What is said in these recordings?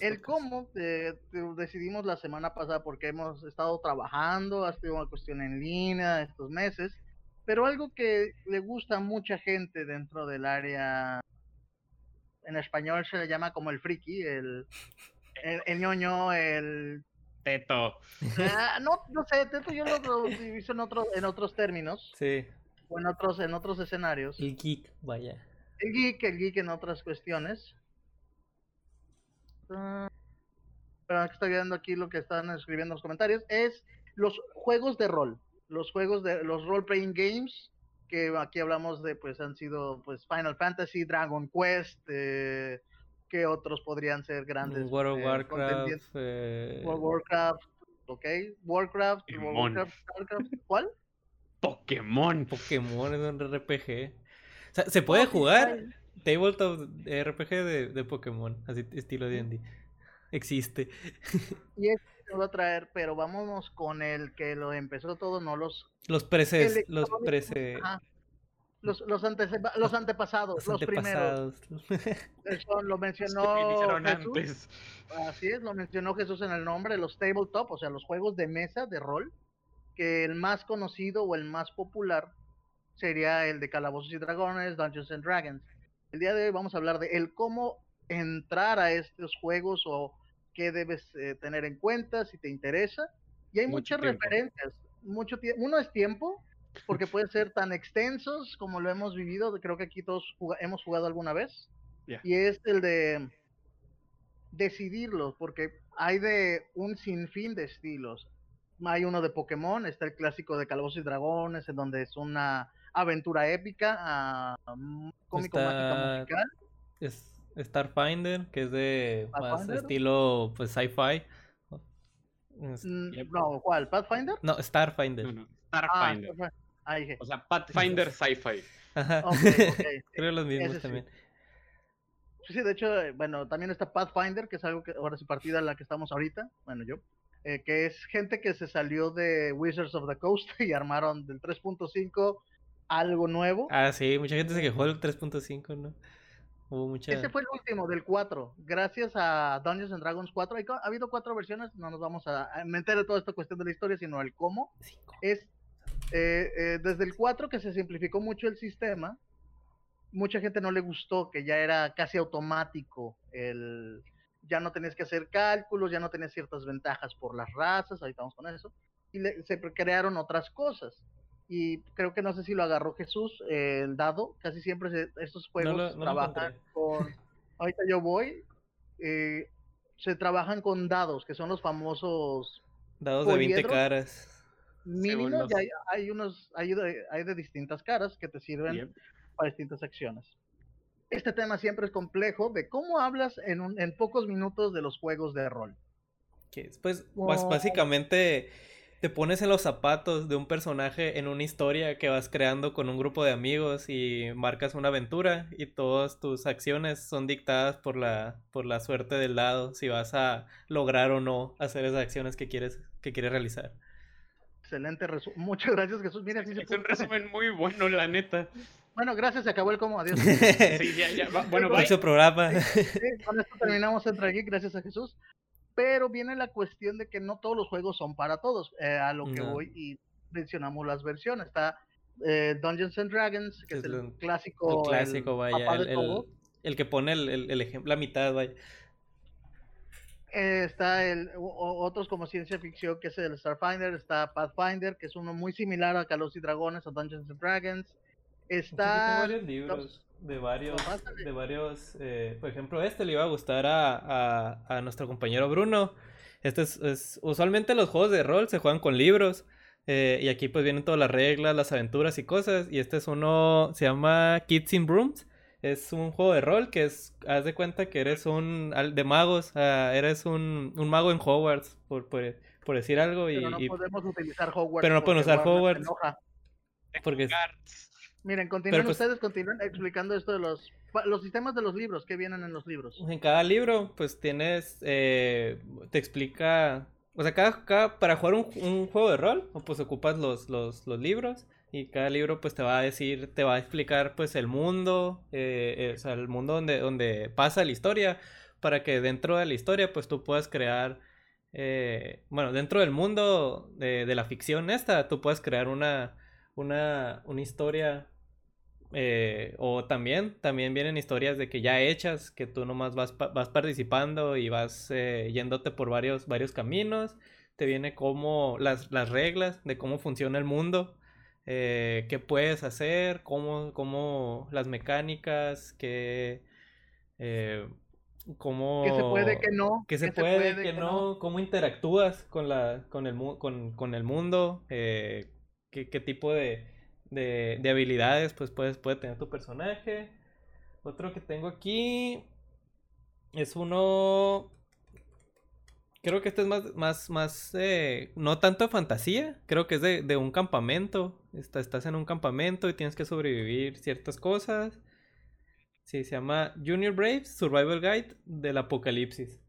el cómo eh, decidimos la semana pasada porque hemos estado trabajando, ha sido una cuestión en línea estos meses, pero algo que le gusta a mucha gente dentro del área, en español se le llama como el friki, el, el, ñoño, el... Teto. Ah, no, no sé, teto yo lo utilizo en, otros en otros términos. Sí. O en otros, en otros escenarios. El geek, vaya. El geek, el geek en otras cuestiones. Ah, pero estoy viendo aquí lo que están escribiendo en los comentarios. Es los juegos de rol. Los juegos de los role playing games. Que aquí hablamos de, pues han sido pues Final Fantasy, Dragon Quest, eh, que otros podrían ser grandes. World of eh, Warcraft. Eh... World Warcraft, ok. Warcraft, Warcraft, ¿Cuál? Pokémon. Pokémon es un RPG. O sea, se puede jugar tabletop RPG de, de Pokémon, así estilo D&D. Existe. Y es lo a traer, pero vámonos con el que lo empezó todo, no los... Los preces, los prece... Los, los, los antepasados, los, primeros. Eso lo mencionó Jesús. Así es, lo mencionó Jesús en el nombre, los tabletop, o sea, los juegos de mesa de rol, que el más conocido o el más popular sería el de Calabozos y Dragones, Dungeons and Dragons. El día de hoy vamos a hablar de el cómo entrar a estos juegos o qué debes eh, tener en cuenta si te interesa. Y hay muchas referencias. Mucho Uno es tiempo, porque pueden ser tan extensos como lo hemos vivido. Creo que aquí todos hemos jugado alguna vez. Y es el de decidirlo, porque hay de un sinfín de estilos. Hay uno de Pokémon, está el clásico de Calabozos y Dragones, en donde es una aventura épica, uh, cómico mágica musical. Es Starfinder, que es de más estilo pues sci-fi. Mm, no, ¿cuál? ¿Pathfinder? No, Starfinder. Starfinder. Ah, o sea, Pathfinder sci-fi. Creo los mismos también. Sí, de hecho, eh, bueno, también está Pathfinder, que es algo que ahora sí partida en la que estamos ahorita, bueno, yo, eh, que es gente que se salió de Wizards of the Coast y armaron del 3.5 algo nuevo. Ah, sí, mucha gente se quejó del 3.5, ¿no? Hubo mucha... Ese fue el último, del 4. Gracias a Dungeons and Dragons 4. Ha habido cuatro versiones, no nos vamos a meter en toda esta cuestión de la historia, sino el cómo. Es eh, eh, desde el 4 que se simplificó mucho el sistema. Mucha gente no le gustó, que ya era casi automático el, ya no tenías que hacer cálculos, ya no tenías ciertas ventajas por las razas, ahí estamos con eso, y se crearon otras cosas y creo que no sé si lo agarró Jesús, el dado, casi siempre estos juegos trabajan con, ahorita yo voy, eh, se trabajan con dados, que son los famosos... Dados de 20 caras. Mínimos, hay, hay, unos, hay de, hay de, distintas caras que te sirven para distintas acciones. Este tema siempre es complejo de cómo hablas en, un, en pocos minutos de los juegos de rol. Que pues, pues básicamente te pones en los zapatos de un personaje en una historia que vas creando con un grupo de amigos y marcas una aventura y todas tus acciones son dictadas por la, por la suerte del lado, si vas a lograr o no hacer esas acciones que quieres, que quieres realizar. Excelente resumen. Muchas gracias, Jesús. Mira, es un resumen muy bueno, la neta. Bueno, gracias, se acabó el como. Adiós. sí, ya, ya. Bueno, Mucho programa. con esto terminamos Entra aquí, gracias a Jesús pero viene la cuestión de que no todos los juegos son para todos, eh, a lo que voy y mencionamos las versiones. Está eh, Dungeons and Dragons, que es, el, clásico. El clásico, vaya, el, que pone el, ejemplo, la mitad, vaya. Eh, está el otros como ciencia ficción que es el Starfinder, está Pathfinder, que es uno muy similar a Calos y Dragones o Dungeons and Dragons. Está varios libros de varios, de varios, eh, por ejemplo, este le iba a gustar a, a, nuestro compañero Bruno. Este es, usualmente los juegos de rol se juegan con libros. Eh, y aquí pues vienen todas las reglas, las aventuras y cosas. Y este es uno, se llama Kids in Brooms. Es un juego de rol que es, haz de cuenta que eres un, de magos, ah, eres un, un, mago en Hogwarts, por, por, por decir algo. Pero no podemos utilizar Hogwarts. Pero no podemos usar Hogwarts. Porque... Miren, continúen pues ustedes, continúen explicando esto de los, los sistemas de los libros, que vienen en los libros. En cada libro, pues tienes, eh, te explica, o sea, cada, para jugar un, juego de rol, pues ocupas los, los, los, libros y cada libro pues te va a decir, te va a explicar pues el mundo, eh, eh, o sea, el mundo donde, donde pasa la historia. para que dentro de la historia pues tú puedas crear, eh, bueno, dentro del mundo de, de, la ficción esta, tú puedes crear una, una, una historia eh, o también, también vienen historias de que ya hechas, que tú nomás vas, vas participando y vas eh, yéndote por varios, varios caminos. Te viene como las, las reglas de cómo funciona el mundo, eh, qué puedes hacer, cómo, cómo las mecánicas, qué, cómo... ¿Qué se puede, que no? ¿Qué se, puede, que, no? ¿Cómo interactúas con, la, con, el, con, con el mundo? ¿Qué, ¿Qué tipo de de, de habilidades, pues puedes, puede tener tu personaje. Otro que tengo aquí es uno. Creo que este es más, más, más, eh, no tanto de fantasía, creo que es de, de un campamento. estás en un campamento y tienes que sobrevivir ciertas cosas. Sí, se llama Junior Braves Survival Guide del Apocalipsis.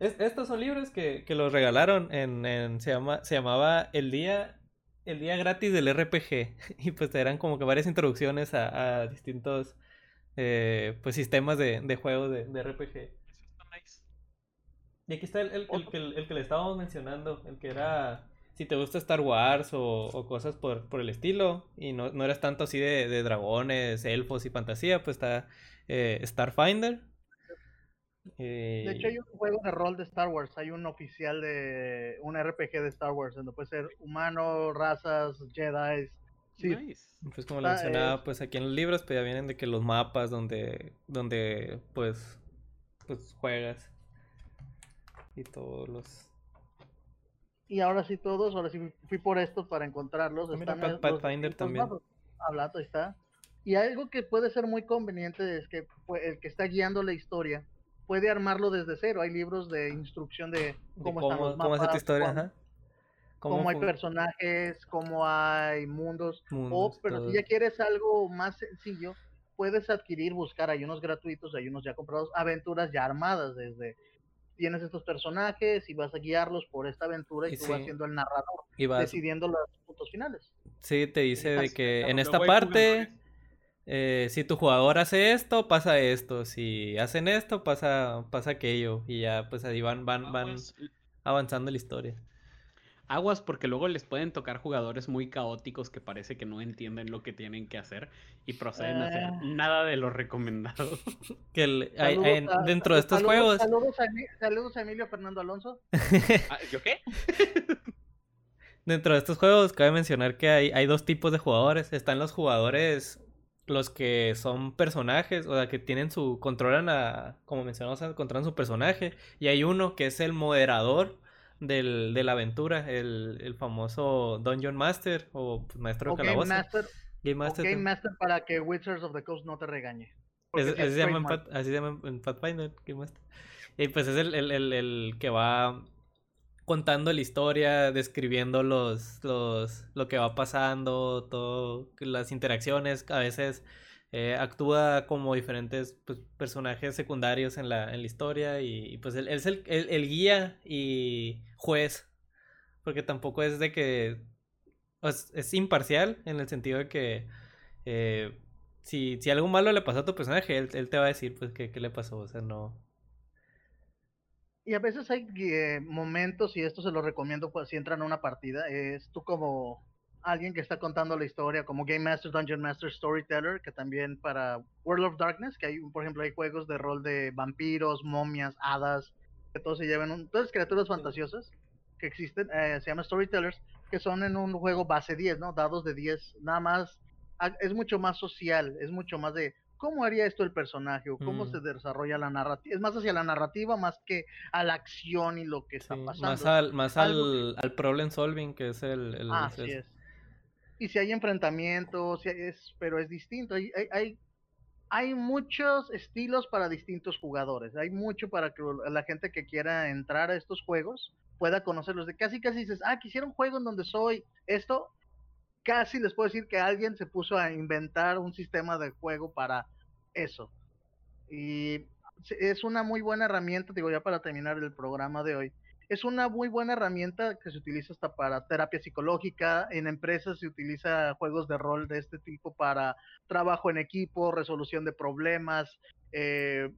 estos son libros que, que los regalaron en, en se, llama, se llamaba El Día el día gratis del RPG. Y pues eran como que varias introducciones a, distintos eh, pues sistemas de, de juegos de, RPG. Y aquí está el, que, el, que le estábamos mencionando, el que era si te gusta Star Wars o, cosas por, por, el estilo y no, no eres tanto así de, de, dragones, elfos y fantasía, pues está eh, Starfinder, de hecho, hay un juego de rol de Star Wars. Hay un oficial de un RPG de Star Wars, donde puede ser humano, razas, Jedi. Sí. Pues como lo mencionaba, pues aquí en los libros, pues ya vienen de que los mapas donde, donde pues, pues juegas y todos los. Y ahora sí todos, ahora sí fui por estos para encontrarlos. Ah, mira, Pathfinder también. Hablando, está. Y algo que puede ser muy conveniente es que pues, el que está guiando la historia puede armarlo desde cero. Hay libros de instrucción de cómo, están los mapas, cómo historia, cómo, hay personajes, cómo hay mundos. o, pero si ya quieres algo más sencillo, puedes adquirir, buscar, hay unos gratuitos, hay unos ya comprados, aventuras ya armadas desde tienes estos personajes y vas a guiarlos por esta aventura y, tú vas siendo el narrador, y vas... decidiendo los puntos finales. Sí, te dice de que en esta parte eh, si tu jugador hace esto, pasa esto. Si hacen esto, pasa, pasa aquello. Y ya, pues ahí van, van, van avanzando la historia. Aguas porque luego les pueden tocar jugadores muy caóticos que parece que no entienden lo que tienen que hacer y proceden a hacer ah. nada de lo recomendado. que dentro de estos juegos. Saludos a, Emilio Fernando Alonso. Ah, ¿Yo qué? dentro de estos juegos cabe mencionar que hay, hay dos tipos de jugadores. Están los jugadores los que son personajes, o sea, que tienen su, controlan a, como mencionamos, controlan su personaje, y hay uno que es el moderador del, de la aventura, el, el famoso Dungeon Master, o pues, maestro de Game Master, Game Master, Game Master para que Wizards of the Coast no te regañe. así, se llama así se llama en Pathfinder, Game Master. Y pues es el, el, el, el que va contando la historia, describiendo los, los, lo que va pasando, todo, las interacciones, a veces eh, actúa como diferentes pues, personajes secundarios en la, en la historia y, pues él, es el, el, guía y juez, porque tampoco es de que pues, es imparcial en el sentido de que eh, si, si algo malo le pasó a tu personaje, él, él te va a decir pues qué, qué le pasó, o sea, no, y a veces hay eh, momentos, y esto se lo recomiendo pues, si entran a una partida, es tú como alguien que está contando la historia, como Game Master, Dungeon Master, Storyteller, que también para World of Darkness, que hay, por ejemplo, hay juegos de rol de vampiros, momias, hadas, que todos se llevan, un, todas criaturas fantasiosas que existen, eh, se llama Storytellers, que son en un juego base 10, ¿no? Dados de 10, nada más, es mucho más social, es mucho más de cómo haría esto el personaje o cómo se mm. desarrolla la narrativa. Es más hacia la narrativa más que a la acción y lo que está pasando. Más al, más al, al, problem solving, que es el... el Así es. Y si hay enfrentamientos, es, pero es distinto. Hay, hay, hay, muchos estilos para distintos jugadores. Hay mucho para que la gente que quiera entrar a estos juegos pueda conocerlos. De casi casi dices, ah, quisiera un juego en donde soy esto, casi les puedo decir que alguien se puso a inventar un sistema de juego para eso. Y es una muy buena herramienta, digo ya para terminar el programa de hoy, es una muy buena herramienta que se utiliza hasta para terapia psicológica, en empresas se utiliza juegos de rol de este tipo para trabajo en equipo, resolución de problemas, eh,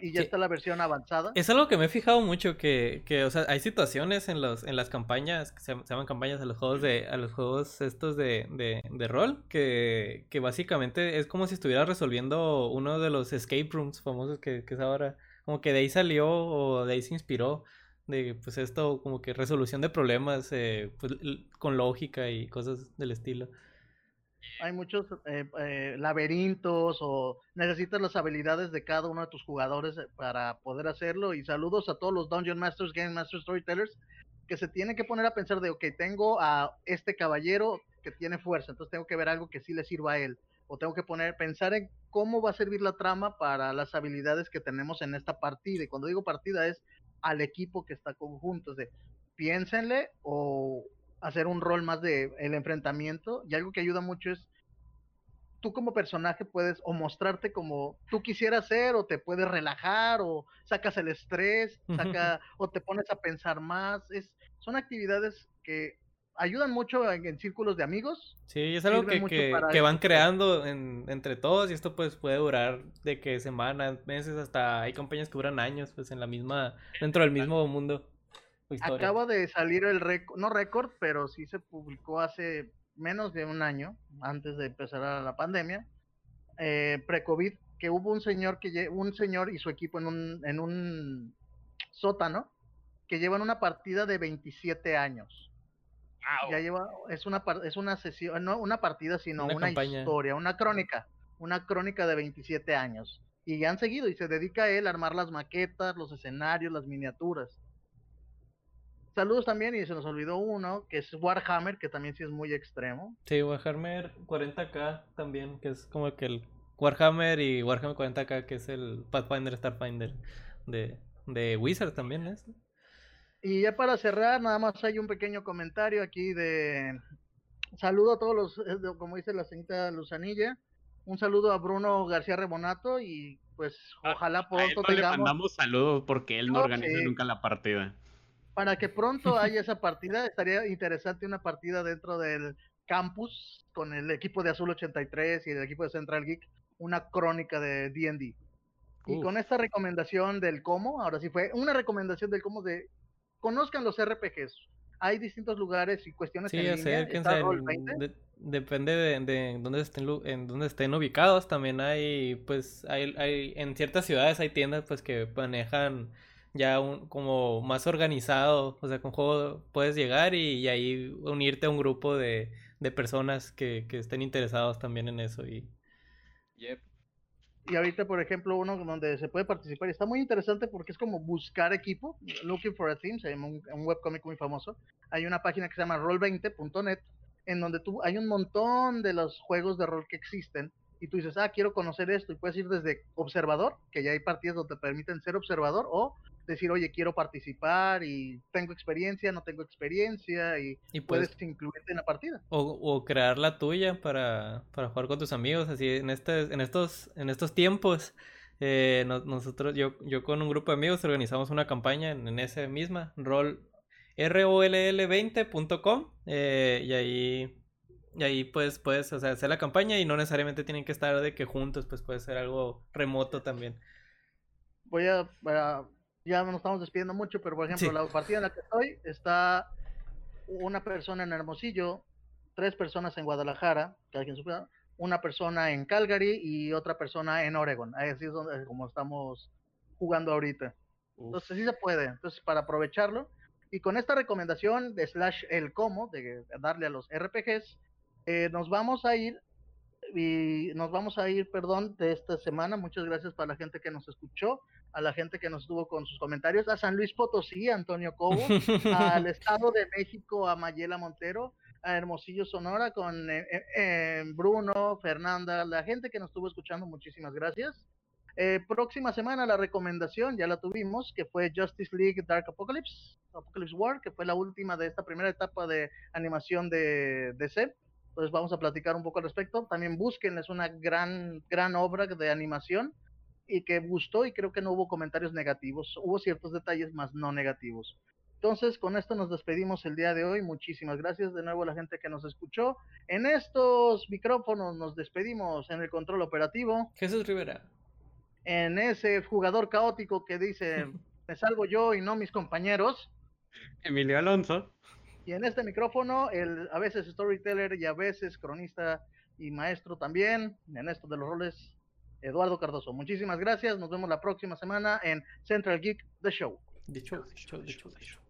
y ya está la versión avanzada. Es algo que me he fijado mucho que, que o sea, hay situaciones en los en las campañas que se, llaman campañas a los juegos de a los juegos estos de, de, de rol que, que, básicamente es como si estuviera resolviendo uno de los escape rooms famosos que, que es ahora. Como que de ahí salió o de ahí se inspiró de pues esto como que resolución de problemas eh, pues, con lógica y cosas del estilo hay muchos eh, eh, laberintos o necesitas las habilidades de cada uno de tus jugadores eh, para poder hacerlo. Y saludos a todos los Dungeon Masters, Game Masters, Storytellers, que se tienen que poner a pensar de, ok, tengo a este caballero que tiene fuerza, entonces tengo que ver algo que sí le sirva a él. O tengo que poner, pensar en cómo va a servir la trama para las habilidades que tenemos en esta partida. Y cuando digo partida es al equipo que está conjunto. de, piénsenle o hacer un rol más de el enfrentamiento y algo que ayuda mucho es tú como personaje puedes o mostrarte como tú quisieras ser o te puedes relajar o sacas el estrés, saca o te pones a pensar más, es son actividades que ayudan mucho en, círculos de amigos. Sí, es algo que, que, van creando entre todos y esto pues puede durar de que semanas, meses, hasta hay compañías que duran años pues en la misma, dentro del mismo mundo. Acaba de salir el récord, no récord, pero sí se publicó hace menos de un año, antes de empezar la pandemia, eh, pre-COVID, que hubo un señor que un señor y su equipo en un, en un sótano que llevan una partida de 27 años. Ya lleva, es una es una sesión, no una partida, sino una, historia, una crónica, una crónica de 27 años. Y ya han seguido y se dedica a él a armar las maquetas, los escenarios, las miniaturas. Saludos también, y se nos olvidó uno, que es Warhammer, que también sí es muy extremo. Sí, Warhammer 40k también, que es como que el Warhammer y Warhammer 40k, que es el Pathfinder Starfinder de, de Wizard también, ¿es? Y ya para cerrar, nada más hay un pequeño comentario aquí de saludo a todos los, eh, como dice la señorita Luzanilla, un saludo a Bruno García Rebonato y pues ah, ojalá pronto a él le mandamos saludos porque él no, organiza nunca la partida para que pronto haya esa partida, estaría interesante una partida dentro del campus con el equipo de Azul 83 y el equipo de Central Geek, una crónica de D&D. Y con esta recomendación del cómo, ahora sí fue una recomendación del cómo de conozcan los RPGs. Hay distintos lugares y cuestiones sí, en línea. depende de, de, dónde estén en dónde estén ubicados. También hay, pues, hay, hay en ciertas ciudades hay tiendas pues que manejan ya un, como más organizado, o sea, con juego puedes llegar y, ahí unirte a un grupo de, de personas que, que, estén interesados también en eso. Y... y ahorita, por ejemplo, uno donde se puede participar, está muy interesante porque es como buscar equipo, Looking for a Team, se llama un, un webcomic muy famoso. Hay una página que se llama roll20.net, en donde tú, hay un montón de los juegos de rol que existen y tú dices, ah, quiero conocer esto, y puedes ir desde observador, que ya hay partidas donde te permiten ser observador, o decir, oye, quiero participar y tengo experiencia, no tengo experiencia y, puedes, incluirte en la partida. O, crear la tuya para, para, jugar con tus amigos, así en, este, en, estos, en estos tiempos. Eh, nosotros, yo, yo con un grupo de amigos organizamos una campaña en, en ese misma, rol roll20.com eh, y ahí y ahí pues puedes o sea, hacer la campaña y no necesariamente tienen que estar de que juntos, pues puede ser algo remoto también. Voy a, ya nos estamos despidiendo mucho, pero por ejemplo, la partida en la que estoy está una persona en Hermosillo, tres personas en Guadalajara, que alguien supiera, una persona en Calgary y otra persona en Oregon. Así es donde, como estamos jugando ahorita. Entonces sí se puede. Entonces para aprovecharlo y con esta recomendación de slash el cómo de darle a los RPGs, eh, nos vamos a ir y nos vamos a ir, perdón, de esta semana. Muchas gracias para la gente que nos escuchó a la gente que nos estuvo con sus comentarios, a San Luis Potosí, Antonio Cobo, al Estado de México, a Mayela Montero, a Hermosillo Sonora, con eh, eh, eh, Bruno, Fernanda, la gente que nos estuvo escuchando, muchísimas gracias. próxima semana la recomendación, ya la tuvimos, que fue Justice League Dark Apocalypse, Apocalypse War, que fue la última de esta primera etapa de animación de DC. Entonces vamos a platicar un poco al respecto. También busquen, es una gran, gran obra de animación y que gustó y creo que no hubo comentarios negativos. Hubo ciertos detalles más no negativos. Entonces, con esto nos despedimos el día de hoy. Muchísimas gracias de nuevo a la gente que nos escuchó. En estos micrófonos nos despedimos en el control operativo. Jesús Rivera. en ese jugador caótico que dice, me salgo yo y no mis compañeros. Emilio Alonso. Y en este micrófono, el, a veces storyteller y a veces cronista y maestro también, en esto de los roles, Eduardo Cardoso. Muchísimas gracias, nos vemos la próxima semana en Central Geek The Show. The Show, The Show, The Show.